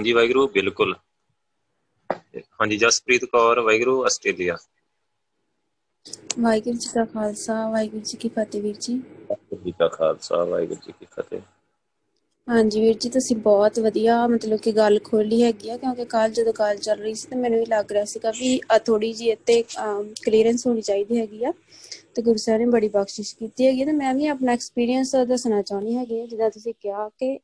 ਹਾਂਜੀ ਵਾਹਿਗੁਰੂ ਬਿਲਕੁਲ। ਹਾਂਜੀ ਜਸਪ੍ਰੀਤ ਕੌਰ ਵਾਹਿਗੁਰੂ ਆਸਟ੍ਰੇਲੀਆ। ਵਾਹਿਗੁਰੂ ਜੀ ਕਾ ਖਾਲਸਾ ਵਾਹਿਗੁਰੂ ਜੀ ਕੀ ਫਤਿਹ ਵੀਰ ਜੀ। ਵਾਹਿਗੁਰੂ ਜੀ ਕਾ ਖਾਲਸਾ ਵਾਹਿਗੁਰੂ ਜੀ ਕੀ ਫਤਿਹ। ਹਾਂਜੀ ਵੀਰ ਜੀ ਤੁਸੀਂ ਬਹੁਤ ਵਧੀਆ ਮਤਲਬ ਕਿ ਗੱਲ ਖੋਲੀ ਹੈਗੀ ਆ ਕਿਉਂਕਿ ਕੱਲ ਜਦੋਂ ਕਾਲ ਚੱਲ ਰਹੀ ਸੀ ਤੇ ਮੈਨੂੰ ਵੀ ਲੱਗ ਰਿਹਾ ਸੀਗਾ ਵੀ ਥੋੜੀ ਜੀ ਇੱਥੇ ਕਲੀਅਰੈਂਸ ਹੋਣੀ ਚਾਹੀਦੀ ਹੈਗੀ ਆ। ਤੇ ਗੁਰੂ ਸਾਹਿਬ ਨੇ ਬੜੀ ਬਖਸ਼ਿਸ਼ ਕੀਤੀ ਹੈਗੀ ਤੇ ਮੈਂ ਵੀ ਆਪਣਾ ਐਕਸਪੀਰੀਅੰਸ ਦੱਸਣਾ ਚਾਹੁੰਦੀ ਹੈਗੀ ਜਿੱਦਾਂ ਤੁਸੀਂ ਕਿਹਾ ਕਿ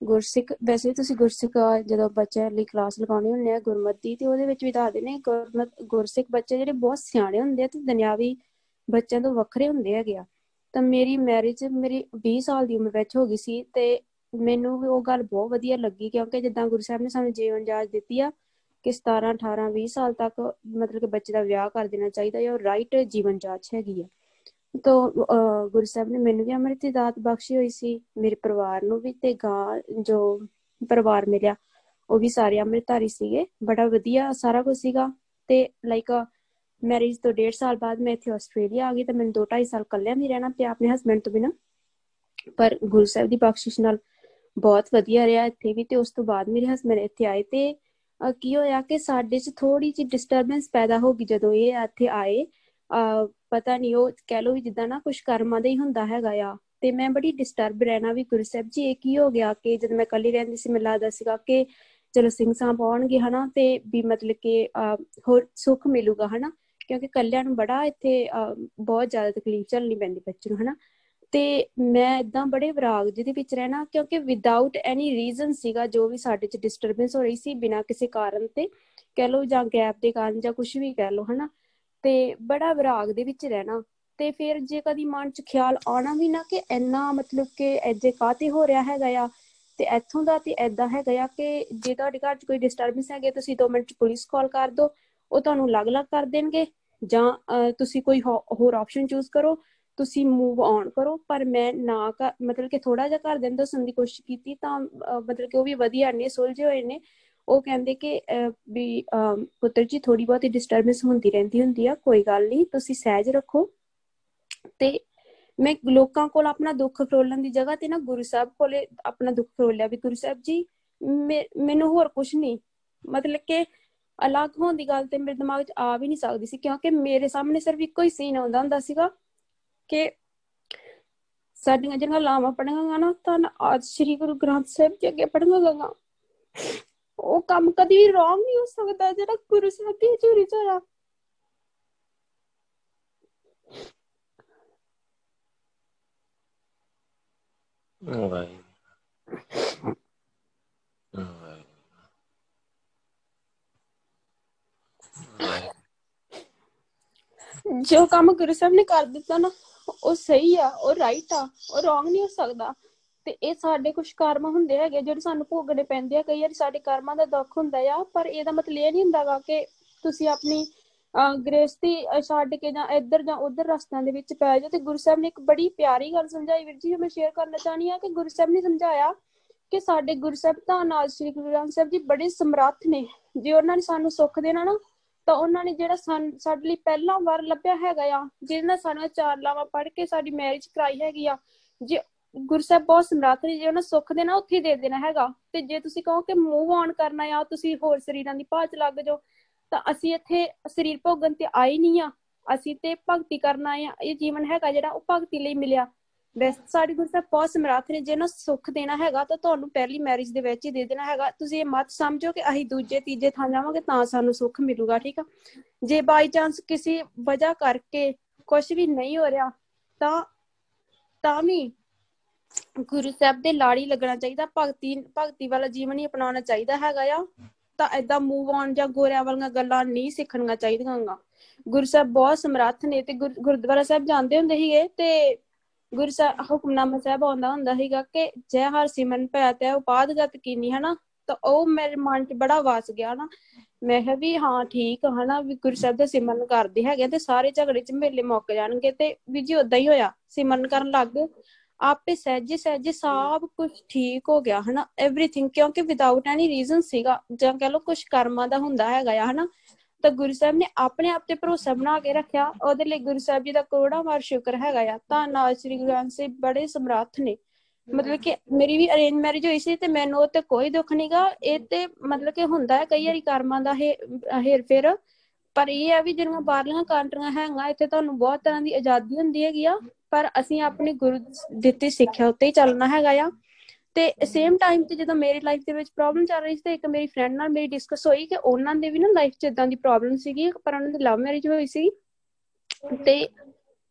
ਗੁਰਸਿੱਖ, ਵੈਸੇ ਤੁਸੀਂ ਗੁਰਸਿੱਖ ਜਦੋਂ ਬੱਚਿਆਂ ਲਈ ਕਲਾਸ ਲਗਾਉਣੀ ਹੁੰਦੀ ਹੈ ਗੁਰਮਤਿ ਤੇ ਉਹਦੇ ਵਿੱਚ ਵੀ ਦੱਸਦੇ ਨੇ ਗੁਰਮਤ, ਗੁਰਸਿੱਖ ਬੱਚੇ ਜਿਹੜੇ ਬਹੁਤ ਸਿਆਣੇ ਹੁੰਦੇ ਆ ਤੇ ਦੁਨਿਆਵੀ ਬੱਚਿਆਂ ਤੋਂ ਵੱਖਰੇ ਹੁੰਦੇ ਹੈਗੇ ਆ। ਤਾਂ ਮੇਰੀ ਮੈਰਿਜ ਮੇਰੀ 20 ਸਾਲ ਦੀ ਉਮਰ ਵਿੱਚ ਹੋ ਗਈ ਸੀ ਤੇ ਮੈਨੂੰ ਵੀ ਉਹ ਗੱਲ ਬਹੁਤ ਵਧੀਆ ਲੱਗੀ ਕਿਉਂਕਿ ਜਿੱਦਾਂ ਗੁਰੂ ਸਾਹਿਬ ਨੇ ਸਾਨੂੰ ਜੀਵਨ ਜਾਚ ਦਿੱਤੀ ਆ ਕਿ 17 18 20 ਸਾਲ ਤੱਕ ਮਤਲਬ ਕਿ ਬੱਚੇ ਦਾ ਵਿਆਹ ਕਰ ਦੇਣਾ ਚਾਹੀਦਾ ਹੈ ਉਹ ਰਾਈਟ ਜੀਵਨ ਜਾਚ ਹੈਗੀ ਆ। ਤੋਂ ਗੁਰੂ ਸਾਹਿਬ ਨੇ ਮੈਨੂੰ ਵੀ ਅੰਮ੍ਰਿਤ ਦੀ ਦਾਤ ਬਖਸ਼ੀ ਹੋਈ ਸੀ, ਮੇਰੇ ਪਰਿਵਾਰ ਨੂੰ ਵੀ ਤੇ ਗਾਂ, ਜੋ ਪਰਿਵਾਰ ਮਿਲਿਆ, ਉਹ ਵੀ ਸਾਰੇ ਅੰਮ੍ਰਿਤਧਾਰੀ ਸੀਗੇ, ਬੜਾ ਵਧੀਆ ਸਾਰਾ ਕੁਝ ਸੀਗਾ, ਤੇ ਲਾਈਕ ਮੈਰਿਜ ਤੋਂ 1.5 ਸਾਲ ਬਾਅਦ ਮੈਂ ਇੱਥੇ ਆਸਟ੍ਰੇਲੀਆ ਆ ਗਈ, ਤੇ ਮੈਨੂੰ 2.5 ਸਾਲ ਕੱਲਿਆਂ ਵੀ ਰਹਿਣਾ ਪਿਆ, ਆਪਣੇ ਹਸਬੰਡ ਤੋਂ ਬਿਨਾ। ਪਰ ਗੁਰੂ ਸਾਹਿਬ ਦੀ ਬਖਸ਼ਿਸ਼ ਨਾਲ ਬਹੁਤ ਵਧੀਆ ਰਿਹਾ ਇੱਥੇ ਵੀ, ਤੇ ਉਸ ਤੋਂ ਬਾਅਦ ਮੇਰੇ ਹਸਬੰਡ ਇੱਥੇ ਆਏ, ਤੇ ਕੀ ਹੋਇਆ ਕਿ ਸਾਡੇ 'ਚ ਥੋੜੀ ਜਿਹੀ ਡਿਸਟਰਬੈਂਸ ਪੈਦਾ ਹੋ ਗਈ ਜਦੋਂ ਇਹ ਇੱਥੇ ਆਏ। ਪਤਾ ਨਹੀਂ ਉਹ ਕਹਿ ਲੋ ਵੀ ਜਿੱਦਾਂ ਨਾ ਕੁਝ ਕਰਮਾਂ ਦਾ ਹੀ ਹੁੰਦਾ ਹੈਗਾ ਆ, ਤੇ ਮੈਂ ਬੜੀ ਡਿਸਟਰਬ ਰਹਿਣਾ ਵੀ ਗੁਰੂ ਸਾਹਿਬ ਜੀ, ਇਹ ਕੀ ਹੋ ਗਿਆ ਕਿ ਜਦ ਮੈਂ ਕੱਲੀ ਰਹਿੰਦੀ ਸੀ, ਮੈਨੂੰ ਲੱਗਦਾ ਸੀਗਾ ਕਿ ਚਲੋ ਸਿੰਘ ਸਾਹਿਬ ਆਉਣਗੇ ਹਨਾ, ਤੇ ਵੀ ਮਤਲਬ ਕਿ ਹੋਰ ਸੁੱਖ ਮਿਲੂਗਾ ਹਨਾ, ਕਿਉਂਕਿ ਕੱਲਿਆਂ ਨੂੰ ਬੜਾ ਇੱਥੇ ਬਹੁਤ ਜ਼ਿਆਦਾ ਤਕਲੀਫ ਝੱਲਣੀ ਪੈਂਦੀ ਬੱਚੇ ਨੂੰ ਹਨਾ, ਤੇ ਮੈਂ ਇਦਾਂ ਬੜੇ ਵਿਰਾਗ ਜਿਹਦੇ ਵਿੱਚ ਰਹਿਣਾ, ਕਿਉਂਕਿ ਵਿਦਆਊਟ ਐਨੀ ਰੀਜ਼ਨ ਸੀਗਾ, ਜੋ ਵੀ ਸਾਡੇ ਚ ਡਿਸਟਰਬੈਂਸ ਹੋ ਰਹੀ ਸੀ, ਬਿਨਾਂ ਕਿਸੇ ਕਾਰਨ ਤੇ, ਕਹਿ ਲੋ ਜਾਂ ਗੈਪ ਦੇ ਕਾਰਨ ਜਾਂ ਕੁਝ ਵੀ ਕਹਿ ਲੋ ਹਨਾ ਤੇ ਬੜਾ ਵਿਰਾਗ ਦੇ ਵਿੱਚ ਰਹਿਣਾ। ਤੇ ਫਿਰ ਜੇ ਕਦੀ ਮਨ 'ਚ ਖਿਆਲ ਆਉਣਾ ਵੀ ਨਾ ਕਿ ਇੰਨਾ ਮਤਲਬ ਕਿ ਐਜੇ ਕਾਤੇ ਹੋ ਰਿਹਾ ਹੈਗਾ ਆ, ਤੇ ਇੱਥੋਂ ਦਾ ਤੇ ਐਦਾਂ ਹੈਗਾ ਆ ਕਿ ਜੇ ਤੁਹਾਡੇ ਘਰ 'ਚ ਕੋਈ ਡਿਸਟਰਬੈਂਸ ਹੈਗੇ ਤੁਸੀਂ 2 ਮਿੰਟ 'ਚ ਪੁਲਿਸ ਕਾਲ ਕਰ ਦਿਓ ਉਹ ਤੁਹਾਨੂੰ ਅਲੱਗ-ਅਲੱਗ ਕਰ ਦੇਣਗੇ। ਜਾਂ ਤੁਸੀਂ ਕੋਈ ਹੋਰ ਆਪਸ਼ਨ ਚੂਜ਼ ਕਰੋ, ਤੁਸੀਂ ਮੂਵ ਆਨ ਕਰੋ, ਪਰ ਮੈਂ ਨਾ ਮਤਲਬ ਕਿ ਥੋੜਾ ਜਿਹਾ ਘਰ ਦੇ ਅੰਦਰ ਸੁਣਨ ਦੀ ਕੋਸ਼ਿਸ਼ ਕੀਤੀ ਤਾਂ ਮਤਲਬ ਕਿ ਉਹ ਵੀ ਵਧੀਆ ਨੇ ਸੁਲਝੇ ਹੋਏ ਨੇ ਉਹ ਕਹਿੰਦੇ ਕਿ ਵੀ ਪੁੱਤਰ ਜੀ ਥੋੜੀ ਬਹੁਤੀ ਡਿਸਟਰਬੈਂਸ ਹੁੰਦੀ ਰਹਿੰਦੀ ਹੁੰਦੀ ਆ, ਕੋਈ ਗੱਲ ਨਹੀਂ, ਤੁਸੀਂ ਸਹਿਜ ਰੱਖੋ। ਤੇ ਮੈਂ ਲੋਕਾਂ ਕੋਲ ਆਪਣਾ ਦੁੱਖ ਫਰੋਲਣ ਦੀ ਜਗ੍ਹਾ ਤੇ ਨਾ ਗੁਰੂ ਸਾਹਿਬ ਕੋਲੇ ਆਪਣਾ ਦੁੱਖ ਫਰੋਲਿਆ ਵੀ ਗੁਰੂ ਸਾਹਿਬ ਜੀ ਮੈਨੂੰ ਹੋਰ ਕੁਝ ਨਹੀਂ। ਮਤਲਬ ਕਿ ਅਲੱਗ ਹੋਣ ਦੀ ਗੱਲ ਤੇ ਮੇਰੇ ਦਿਮਾਗ 'ਚ ਆ ਵੀ ਨਹੀਂ ਸਕਦੀ ਸੀ, ਕਿਉਂਕਿ ਮੇਰੇ ਸਾਹਮਣੇ ਸਿਰਫ ਇੱਕੋ ਹੀ ਸੀਨ ਆਉਂਦਾ ਹੁੰਦਾ ਸੀਗਾ ਕਿ ਸਾਡੀਆਂ ਜਿਹੜੀਆਂ ਲਾਵਾਂ ਪੜਾਂਗਾ ਨਾ, ਤਾਂ ਅੱਜ ਸ੍ਰੀ ਗੁਰੂ ਗ੍ਰੰਥ ਸਾਹਿਬ ਜੀ ਅੱਗੇ ਪੜਾਂਗਾ ਉਹ ਕੰਮ ਕਦੀ ਵੀ ਰੋਂਗ ਨਹੀਂ ਹੋ ਸਕਦਾ ਜਿਹੜਾ ਗੁਰੂ ਸਾਹਿਬ ਦੀ ਹਜ਼ੂਰੀ ਚ ਹੋਇਆ ਵਾਹਿਗੁਰੂ ਜੋ ਕੰਮ ਗੁਰੂ ਸਾਹਿਬ ਨੇ ਕਰ ਦਿੱਤਾ ਨਾ ਉਹ ਸਹੀ ਆ ਉਹ ਰਾਈਟ ਆ ਉਹ ਰੋਂਗ ਨਹੀਂ ਹੋ ਸਕਦਾ ਤੇ ਇਹ ਸਾਡੇ ਕੁਝ ਕਰਮ ਹੁੰਦੇ ਹੈਗੇ ਜਿਹੜੇ ਸਾਨੂੰ ਭੋਗਣੇ ਪੈਂਦੇ ਆ, ਕਈ ਵਾਰੀ ਸਾਡੇ ਕਰਮਾਂ ਦਾ ਦੁੱਖ ਹੁੰਦਾ ਆ, ਪਰ ਇਹਦਾ ਮਤਲਬ ਇਹ ਨਹੀਂ ਹੁੰਦਾਗਾ ਕਿ ਤੁਸੀਂ ਆਪਣੀ ਗ੍ਰੇਸਤੀ ਛੱਡ ਕੇ ਜਾਂ ਇੱਧਰ ਜਾਂ ਉੱਧਰ ਰਸਤਿਆਂ ਦੇ ਵਿੱਚ ਪੈ ਜਾਓ। ਤੇ ਗੁਰੂ ਸਾਹਿਬ ਨੇ ਇੱਕ ਬੜੀ ਪਿਆਰੀ ਗੱਲ ਸਮਝਾਈ ਵੀਰ ਜੀ ਮੈਂ ਸ਼ੇਅਰ ਕਰਨਾ ਚਾਹਨੀ ਆ ਕਿ ਗੁਰੂ ਸਾਹਿਬ ਨੇ ਸਮਝਾਇਆ ਕਿ ਸਾਡੇ ਗੁਰੂ ਸਾਹਿਬ ਤਾਂ ਨਾਲ ਸ੍ਰੀ ਗੁਰੂ ਗ੍ਰੰਥ ਸਾਹਿਬ ਜੀ ਬੜੇ ਸਮਰੱਥ ਨੇ। ਜੇ ਉਹਨਾਂ ਨੇ ਸਾਨੂੰ ਸੁੱਖ ਦੇਣਾ ਨਾ, ਤਾਂ ਉਹਨਾਂ ਨੇ ਜਿਹੜਾ ਸਾਡੇ ਲਈ ਪਹਿਲਾ ਵਾਰ ਲੱਭਿਆ ਹੈਗਾ ਆ, ਜਿਹਦੇ ਨਾਲ ਸਾਨੂੰ ਚਾਰ ਲਾਵਾਂ ਪੜ ਕੇ ਸਾਡੀ ਮੈਰਿਜ ਕਰਾਈ ਹੈਗੀ ਆ। ਜੇ ਗੁਰਸਾਹਿਬ ਬਹੁਤ ਸਮਰੱਥ ਨੇ, ਜੇ ਉਹਨਾਂ ਸੁੱਖ ਦੇਣਾ ਉੱਥੇ ਦੇ ਦੇਣਾ ਹੈਗਾ। ਤੇ ਜੇ ਤੁਸੀਂ ਕਹੋ ਕਿ ਮੂਵ ਆਨ ਕਰਨਾ ਆ, ਤੁਸੀਂ ਹੋਰ ਸਰੀਰਾਂ ਦੀ ਭਾਜ ਲੱਗ ਜਾਓ, ਤਾਂ ਅਸੀਂ ਇੱਥੇ ਸਰੀਰ ਭੋਗਣ ਤੇ ਆਏ ਨਹੀਂ ਆ। ਅਸੀਂ ਤੇ ਭਗਤੀ ਕਰਨ ਆਏ ਆ, ਇਹ ਜੀਵਨ ਹੈਗਾ ਜਿਹੜਾ, ਉਹ ਭਗਤੀ ਲਈ ਮਿਲਿਆ। ਵੈਸੇ ਸਾਡੀ ਗੁਰਸਾਹਿਬ ਬਹੁਤ ਸਮਰੱਥ ਨੇ, ਜੇ ਨਾ ਸੁੱਖ ਦੇਣਾ ਹੈਗਾ, ਤਾਂ ਤੁਹਾਨੂੰ ਪਹਿਲੀ ਮੈਰਿਜ ਦੇ ਵਿੱਚ ਹੀ ਦੇ ਦੇਣਾ ਹੈਗਾ। ਤੁਸੀਂ ਇਹ ਮਤ ਸਮਝੋ ਕਿ ਅਸੀਂ ਦੂਜੇ, ਤੀਜੇ ਥਾਂ ਜਾਵਾਂਗੇ, ਤਾਂ ਸਾਨੂੰ ਸੁੱਖ ਮਿਲੂਗਾ, ਠੀਕ ਆ? ਜੇ ਬਾਈ ਚਾਂਸ ਕਿਸੇ ਵਜ੍ਹਾ ਕਰਕੇ ਕੁਝ ਵੀ ਨਹੀਂ ਹੋ ਰਿਹਾ, ਤਾਂ ਤਾਂ ਵੀ ਗੁਰੂ ਸਾਹਿਬ ਦੇ ਲਾੜੀ ਲੱਗਣਾ ਚਾਹੀਦਾ, ਭਗਤੀ ਭਗਤੀ ਵਾਲਾ ਜੀਵਨ ਹੀ ਅਪਣਾਉਣਾ ਚਾਹੀਦਾ ਹੈਗਾ ਆ। ਤਾਂ ਐਦਾਂ ਮੂਵ ਆਨ ਜਾਂ ਗੋਰਿਆਂ ਵਾਲੀਆਂ ਗੱਲਾਂ ਨਹੀਂ ਸਿੱਖਣੀਆਂ ਚਾਹੀਦੀਆਂ ਗੁਰੂ ਸਾਹਿਬ ਬਹੁਤ ਸਮਰੱਥ ਨੇ ਤੇ ਗੁਰਦੁਆਰਾ ਸਾਹਿਬ ਜਾਂਦੇ ਹੁੰਦੇ ਸੀਗੇ ਤੇ ਗੁਰੂ ਸਾਹਿਬ ਹੁਕਮਨਾਮਾ ਸਾਹਿਬ ਆਉਂਦਾ ਹੁੰਦਾ ਸੀਗਾ ਕਿ ਜੈ ਹਰ ਸਿਮਰਨ ਭਇਆ ਤੇ ਉਪਾਦਗਤ ਕੀਨੀ, ਹਨਾ? ਤਾਂ ਉਹ ਮੇਰੇ ਮਨ 'ਚ ਬੜਾ ਵਾਸ ਗਿਆ ਨਾ ਮੈਂ ਕਿਹਾ ਵੀ ਹਾਂ, ਠੀਕ ਹਨਾ? ਵੀ ਗੁਰੂ ਸਾਹਿਬ ਦਾ ਸਿਮਰਨ ਕਰਦੇ ਹੈਗੇ ਤੇ ਸਾਰੇ ਝਗੜੇ 'ਚ ਮੇਲੇ ਮੁੱਕ ਜਾਣਗੇ ਤੇ ਵੀ ਜੀ ਉਦਾਂ ਹੀ ਹੋਇਆ। ਸਿਮਰਨ ਕਰਨ ਲੱਗ ਗਏ ਆਪੇ ਸਹਿਜੇ ਸਹਿਜੇ ਸਭ ਕੁਝ ਠੀਕ ਹੋ ਗਿਆ ਹਨਾ एवरीथिंग ਕਿਉਂਕਿ ਵਿਦਆਊਟ ਐਨੀ ਰੀਜ਼ਨ ਸੀਗਾ ਜਾਂ ਕਹ ਲੋ ਕੁਝ ਕਰਮਾਂ ਦਾ ਹੁੰਦਾ ਹੈਗਾ ਆ ਹਨਾ ਤਾਂ ਗੁਰੂ ਸਾਹਿਬ ਨੇ ਆਪਣੇ ਆਪ ਤੇ ਭਰੋਸਾ ਬਣਾ ਕੇ ਰੱਖਿਆ ਉਹਦੇ ਲਈ ਗੁਰੂ ਸਾਹਿਬ ਜੀ ਦਾ ਕਰੋੜਾ ਵਾਰ ਸ਼ੁਕਰ ਹੈਗਾ ਆ ਤਾਂ ਨਾਲ ਸ੍ਰੀ ਗੁਰੂ ਗ੍ਰੰਥ ਸਾਹਿਬ ਬੜੇ ਸਮਰੱਥ ਨੇ ਮਤਲਬ ਕਿ ਮੇਰੀ ਵੀ ਅਰੇਂਜ ਮੈਰਿਜ ਹੋਈ ਸੀ ਤੇ ਮੈਨੂੰ ਉਹ ਤੇ ਕੋਈ ਦੁੱਖ ਨਹੀਂਗਾ ਇਹ ਤੇ ਮਤਲਬ ਕਿ ਹੁੰਦਾ ਹੈ ਕਈ ਵਾਰੀ ਕਰਮਾਂ ਦਾ ਹੇਰ ਫੇਰ ਪਰ ਇਹ ਹੈ ਵੀ ਜਿਹੜੀਆਂ ਬਾਹਰਲੀਆਂ ਕੰਟਰੀਆਂ ਹੈਗਾ ਇੱਥੇ ਤੁਹਾਨੂੰ ਬਹੁਤ ਤਰ੍ਹਾਂ ਦੀ ਆਜ਼ਾਦੀ ਹੁੰਦੀ ਹੈਗੀ ਆ ਪਰ ਅਸੀਂ ਆਪਣੀ ਗੁਰੂ ਦਿੱਤੀ ਸਿੱਖਿਆ ਉੱਤੇ ਹੀ ਚੱਲਣਾ ਹੈਗਾ ਆ। ਤੇ ਸੇਮ ਟਾਈਮ ਤੇ ਜਦੋਂ ਮੇਰੀ ਲਾਈਫ ਦੇ ਵਿੱਚ ਪ੍ਰੋਬਲਮ ਚੱਲ ਰਹੀ ਸੀ ਤੇ ਇੱਕ ਮੇਰੀ ਫਰੈਂਡ ਨਾਲ ਮੇਰੀ ਡਿਸਕਸ ਹੋਈ ਕਿ ਉਹਨਾਂ ਦੇ ਵੀ ਨਾ ਲਾਈਫ 'ਚ ਇਦਾਂ ਦੀ ਪ੍ਰੋਬਲਮ ਸੀਗੀ ਪਰ ਉਹਨਾਂ ਦੀ ਲਵ ਮੈਰਿਜ ਹੋਈ ਸੀ। ਤੇ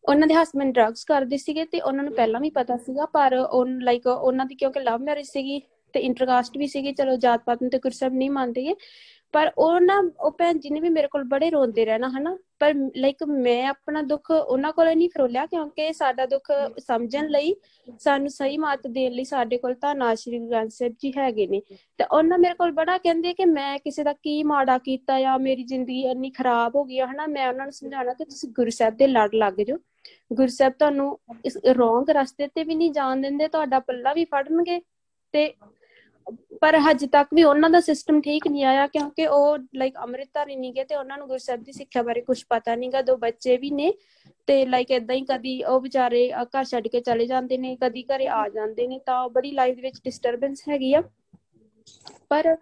ਉਹਨਾਂ ਦੇ ਹਸਬੰਡ ਡਰੱਗਸ ਕਰਦੇ ਸੀਗੇ ਤੇ ਉਹਨਾਂ ਨੂੰ ਪਹਿਲਾਂ ਵੀ ਪਤਾ ਸੀਗਾ, ਪਰ ਉਹ ਲਾਈਕ ਉਹਨਾਂ ਦੀ ਕਿਉਂਕਿ ਲਵ ਮੈਰਿਜ ਸੀਗੀ ਤੇ ਇੰਟਰਕਾਸਟ ਵੀ ਸੀਗੀ, ਚਲੋ ਜਾਤ ਪਾਤ ਨੂੰ ਤੇ ਕੁਝ ਨਹੀਂ ਮੰਨਦੇ ਪਰ ਉਹ ਨਾ ਉਹ ਭੈਣ ਜੀ ਨੇ ਵੀ ਮੇਰੇ ਕੋਲ ਬੜੇ ਰੋਂਦੇ ਰਹਿਣਾ ਹਨਾ? ਪਰ ਲਾਈਕ ਮੈਂ ਆਪਣਾ ਦੁੱਖ ਉਹਨਾਂ ਕੋਲ ਨਹੀਂ ਫਰੋਲਿਆ ਕਿਉਂਕਿ ਸਾਡਾ ਦੁੱਖ ਸਮਝਣ ਲਈ ਸਾਨੂੰ ਸਹੀ ਮਾਤ ਦੇਣ ਲਈ ਸਾਡੇ ਕੋਲ ਤਾਂ ਨਾਸ਼ਰੀ ਗ੍ਰੰਥ ਸਾਹਿਬ ਜੀ ਹੈਗੇ ਨੇ। ਤੇ ਉਹਨਾਂ ਮੇਰੇ ਕੋਲ ਬੜਾ ਕਹਿੰਦੇ ਕਿ ਮੈਂ ਕਿਸੇ ਦਾ ਕੀ ਮਾੜਾ ਕੀਤਾ ਜਾਂ ਮੇਰੀ ਜ਼ਿੰਦਗੀ ਇੰਨੀ ਖਰਾਬ ਹੋ ਗਈ ਹਨਾ? ਮੈਂ ਉਹਨਾਂ ਨੂੰ ਸਮਝਾਉਣਾ ਕਿ ਤੁਸੀਂ ਗੁਰੂ ਸਾਹਿਬ ਦੇ ਲੜ ਲੱਗ ਜਾਓ। ਗੁਰੂ ਸਾਹਿਬ ਤੁਹਾਨੂੰ ਇਸ ਰੋਂਗ ਰਸਤੇ ਤੇ ਵੀ ਨਹੀਂ ਜਾਣ ਦਿੰਦੇ ਤੁਹਾਡਾ ਪੱਲਾ ਵੀ ਫੜਨਗੇ ਤੇ ਪਰ ਹਜੇ ਤੱਕ ਵੀ ਉਹਨਾਂ ਦਾ ਸਿਸਟਮ ਠੀਕ ਨਹੀਂ ਆਇਆ ਕਿਉਂਕਿ ਉਹ ਲਾਈਕ ਅੰਮ੍ਰਿਤਧਾਰੀ ਨਹੀਂ ਗਏ ਤੇ ਉਹਨਾਂ ਨੂੰ ਗੁਰਸਬ ਦੀ ਸਿੱਖਿਆ ਬਾਰੇ ਕੁਝ ਪਤਾ ਨਹੀਂਗਾ ਦੋ ਬੱਚੇ ਵੀ ਨੇ ਤੇ ਲਾਈਕ ਇਦਾਂ ਹੀ ਕਦੀ ਉਹ ਵਿਚਾਰੇ ਘਰ ਛੱਡ ਕੇ ਚਲੇ ਜਾਂਦੇ ਨੇ, ਕਦੀ ਘਰੇ ਆ ਜਾਂਦੇ ਨੇ ਤਾਂ ਬੜੀ ਲਾਈਫ ਦੇ ਵਿੱਚ ਡਿਸਟਰਬੈਂਸ ਹੈਗੀ ਆ। ਪਰ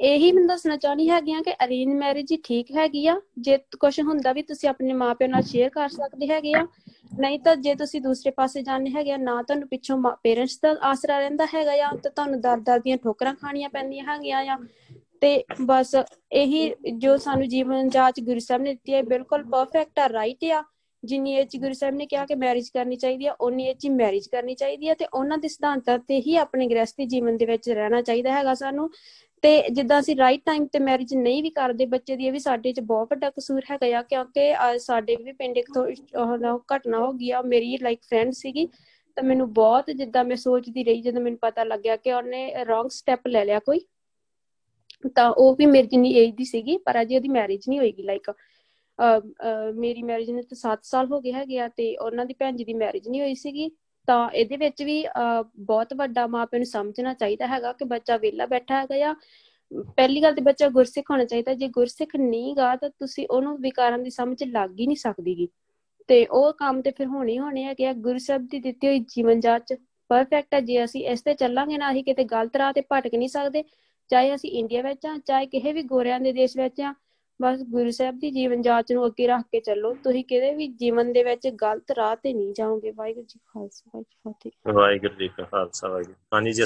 ਇਹੀ ਮੈਂ ਦੱਸਣਾ ਚਾਹਣੀ ਹੈਗੀ ਆ ਕਿ ਅਰੇਂਜ ਮੈਰਿਜ ਹੀ ਠੀਕ ਹੈਗੀ ਆ। ਜੇ ਕੁਝ ਹੁੰਦਾ ਵੀ ਤੁਸੀਂ ਆਪਣੇ ਮਾਪਿਆਂ ਨਾਲ ਸ਼ੇਅਰ ਕਰ ਸਕਦੇ ਹੈਗੇ ਆ, ਨਹੀਂ ਤਾਂ ਜੇ ਤੁਸੀਂ ਦੂਸਰੇ ਪਾਸੇ ਜਾਣੇ ਹੈਗੇ ਆ, ਨਾ ਤੁਹਾਨੂੰ ਪਿੱਛੋਂ ਪੇਰੈਂਟਸ ਦਾ ਆਸਰਾ ਰਹਿੰਦਾ ਹੈਗਾ ਆ, ਤੇ ਤੁਹਾਨੂੰ ਦਰ-ਦਰ ਦੀਆਂ ਠੋਕਰਾਂ ਖਾਣੀਆਂ ਪੈਂਦੀਆਂ ਹੈਗੀਆਂ ਆ। ਤੇ ਬਸ ਇਹੀ ਜੋ ਸਾਨੂੰ ਜੀਵਨ ਜਾਂਚ ਗੁਰੂ ਸਾਹਿਬ ਨੇ ਦਿੱਤੀ ਹੈ ਬਿਲਕੁਲ ਪਰਫੈਕਟ ਆ ਰਾਈਟ ਆ। ਜਿੰਨੀ ਇਹ ਚ ਗੁਰੂ ਸਾਹਿਬ ਨੇ ਕਿਹਾ ਕਿ ਮੈਰਿਜ ਕਰਨੀ ਚਾਹੀਦੀ ਆ ਉਨੀ ਇਹ ਚ ਮੈਰਿਜ ਕਰਨੀ ਚਾਹੀਦੀ ਆ, ਤੇ ਉਹਨਾਂ ਦੇ ਸਿਧਾਂਤਾਂ ਤੇ ਹੀ ਆਪਣੇ ਗ੍ਰਸਤੀ ਜੀਵਨ ਦੇ ਵਿੱਚ ਰਹਿਣਾ ਚਾਹੀਦਾ ਹੈਗਾ ਸਾਨੂੰ। ਤੇ ਜਿੱਦਾਂ ਅਸੀਂ ਰਾਈਟ ਟਾਈਮ ਤੇ ਮੈਰਿਜ ਨਹੀਂ ਵੀ ਕਰਦੇ, ਬੱਚੇ ਦੀ ਇਹ ਵੀ ਸਾਡੇ 'ਚ ਬਹੁਤ ਵੱਡਾ ਕਸੂਰ ਹੈਗਾ ਆ, ਕਿਉਂਕਿ ਸਾਡੇ ਵੀ ਪਿੰਡ ਇੱਕ ਘਟਨਾ ਹੋ ਗਈ ਆ, ਮੇਰੀ ਲਾਈਕ ਫਰੈਂਡ ਸੀਗੀ, ਤਾਂ ਮੈਨੂੰ ਬਹੁਤ ਜਿੱਦਾਂ ਮੈਂ ਸੋਚਦੀ ਰਹੀ, ਜਦੋਂ ਮੈਨੂੰ ਪਤਾ ਲੱਗਿਆ ਕਿ ਉਹਨੇ ਰੋਂਗ ਸਟੈਪ ਲੈ ਲਿਆ ਕੋਈ, ਤਾਂ ਉਹ ਵੀ ਮੇਰੀ ਜਿੰਨੀ ਏਜ ਦੀ ਸੀਗੀ, ਪਰ ਅਜੇ ਉਹਦੀ ਮੈਰਿਜ ਨਹੀਂ ਹੋਏਗੀ ਲਾਈਕ ਮੇਰੀ ਮੈਰਿਜ ਨੂੰ ਤਾਂ 7 ਸਾਲ ਹੋ ਗਏ ਹੈਗੇ ਆ, ਤੇ ਉਹਨਾਂ ਦੀ ਭੈਣ ਜੀ ਦੀ ਮੈਰਿਜ ਨਹੀਂ ਹੋਈ ਸੀਗੀ ਤਾਂ ਇਹਦੇ ਵਿੱਚ ਵੀ ਬਹੁਤ ਵੱਡਾ ਮਾਪੇ ਨੂੰ ਸਮਝਣਾ ਚਾਹੀਦਾ ਹੈਗਾ ਕਿ ਬੱਚਾ ਵਿਹਲਾ ਬੈਠਾ ਹੈਗਾ ਆ ਪਹਿਲੀ ਗੱਲ ਤੇ ਬੱਚਾ ਗੁਰਸਿੱਖ ਹੋਣਾ ਚਾਹੀਦਾ। ਜੇ ਗੁਰਸਿੱਖ ਨਹੀਂਗਾ ਤਾਂ ਤੁਸੀਂ ਉਹਨੂੰ ਵਿਕਾਰਾਂ ਦੀ ਸਮਝ ਲੱਗ ਹੀ ਨਹੀਂ ਸਕਦੀਗੀ। ਤੇ ਉਹ ਕੰਮ ਤੇ ਫਿਰ ਹੋਣੇ ਹੋਣੇ ਹੈਗੇ ਆ। ਗੁਰੂ ਸਾਹਿਬ ਦੀ ਦਿੱਤੀ ਹੋਈ ਜੀਵਨ ਜਾਂਚ ਪਰਫੈਕਟ ਹੈ ਜੇ ਅਸੀਂ ਇਸ ਤੇ ਚੱਲਾਂਗੇ ਨਾ ਹੀ ਕਿਤੇ ਗਲਤ ਰਾਹ ਤੇ ਭਟਕ ਨਹੀਂ ਸਕਦੇ। ਚਾਹੇ ਅਸੀਂ ਇੰਡੀਆ ਵਿੱਚ ਆ, ਚਾਹੇ ਕਿਸੇ ਵੀ ਗੋਰਿਆਂ ਦੇ ਦੇਸ਼ ਵਿੱਚ ਆ ਬਸ ਗੁਰੂ ਸਾਹਿਬ ਦੀ ਜੀਵਨ ਜਾਂਚ ਨੂੰ ਅੱਗੇ ਰੱਖ ਕੇ ਚੱਲੋ। ਤੁਸੀਂ ਕਿਤੇ ਵੀ ਜੀਵਨ ਦੇ ਵਿੱਚ ਗਲਤ ਰਾਹ ਤੇ ਨਹੀਂ ਜਾਓਗੇ। ਵਾਹਿਗੁਰੂ ਜੀ ਖਾਲਸਾ, ਵਾਹਿਗੁਰੂ ਜੀ ਫਤਿਹ। ਵਾਹਿਗੁਰੂ ਜੀ ਕਾ ਖਾਲਸਾ, ਵਾਹਿਗੁਰੂ ਹਾਂਜੀ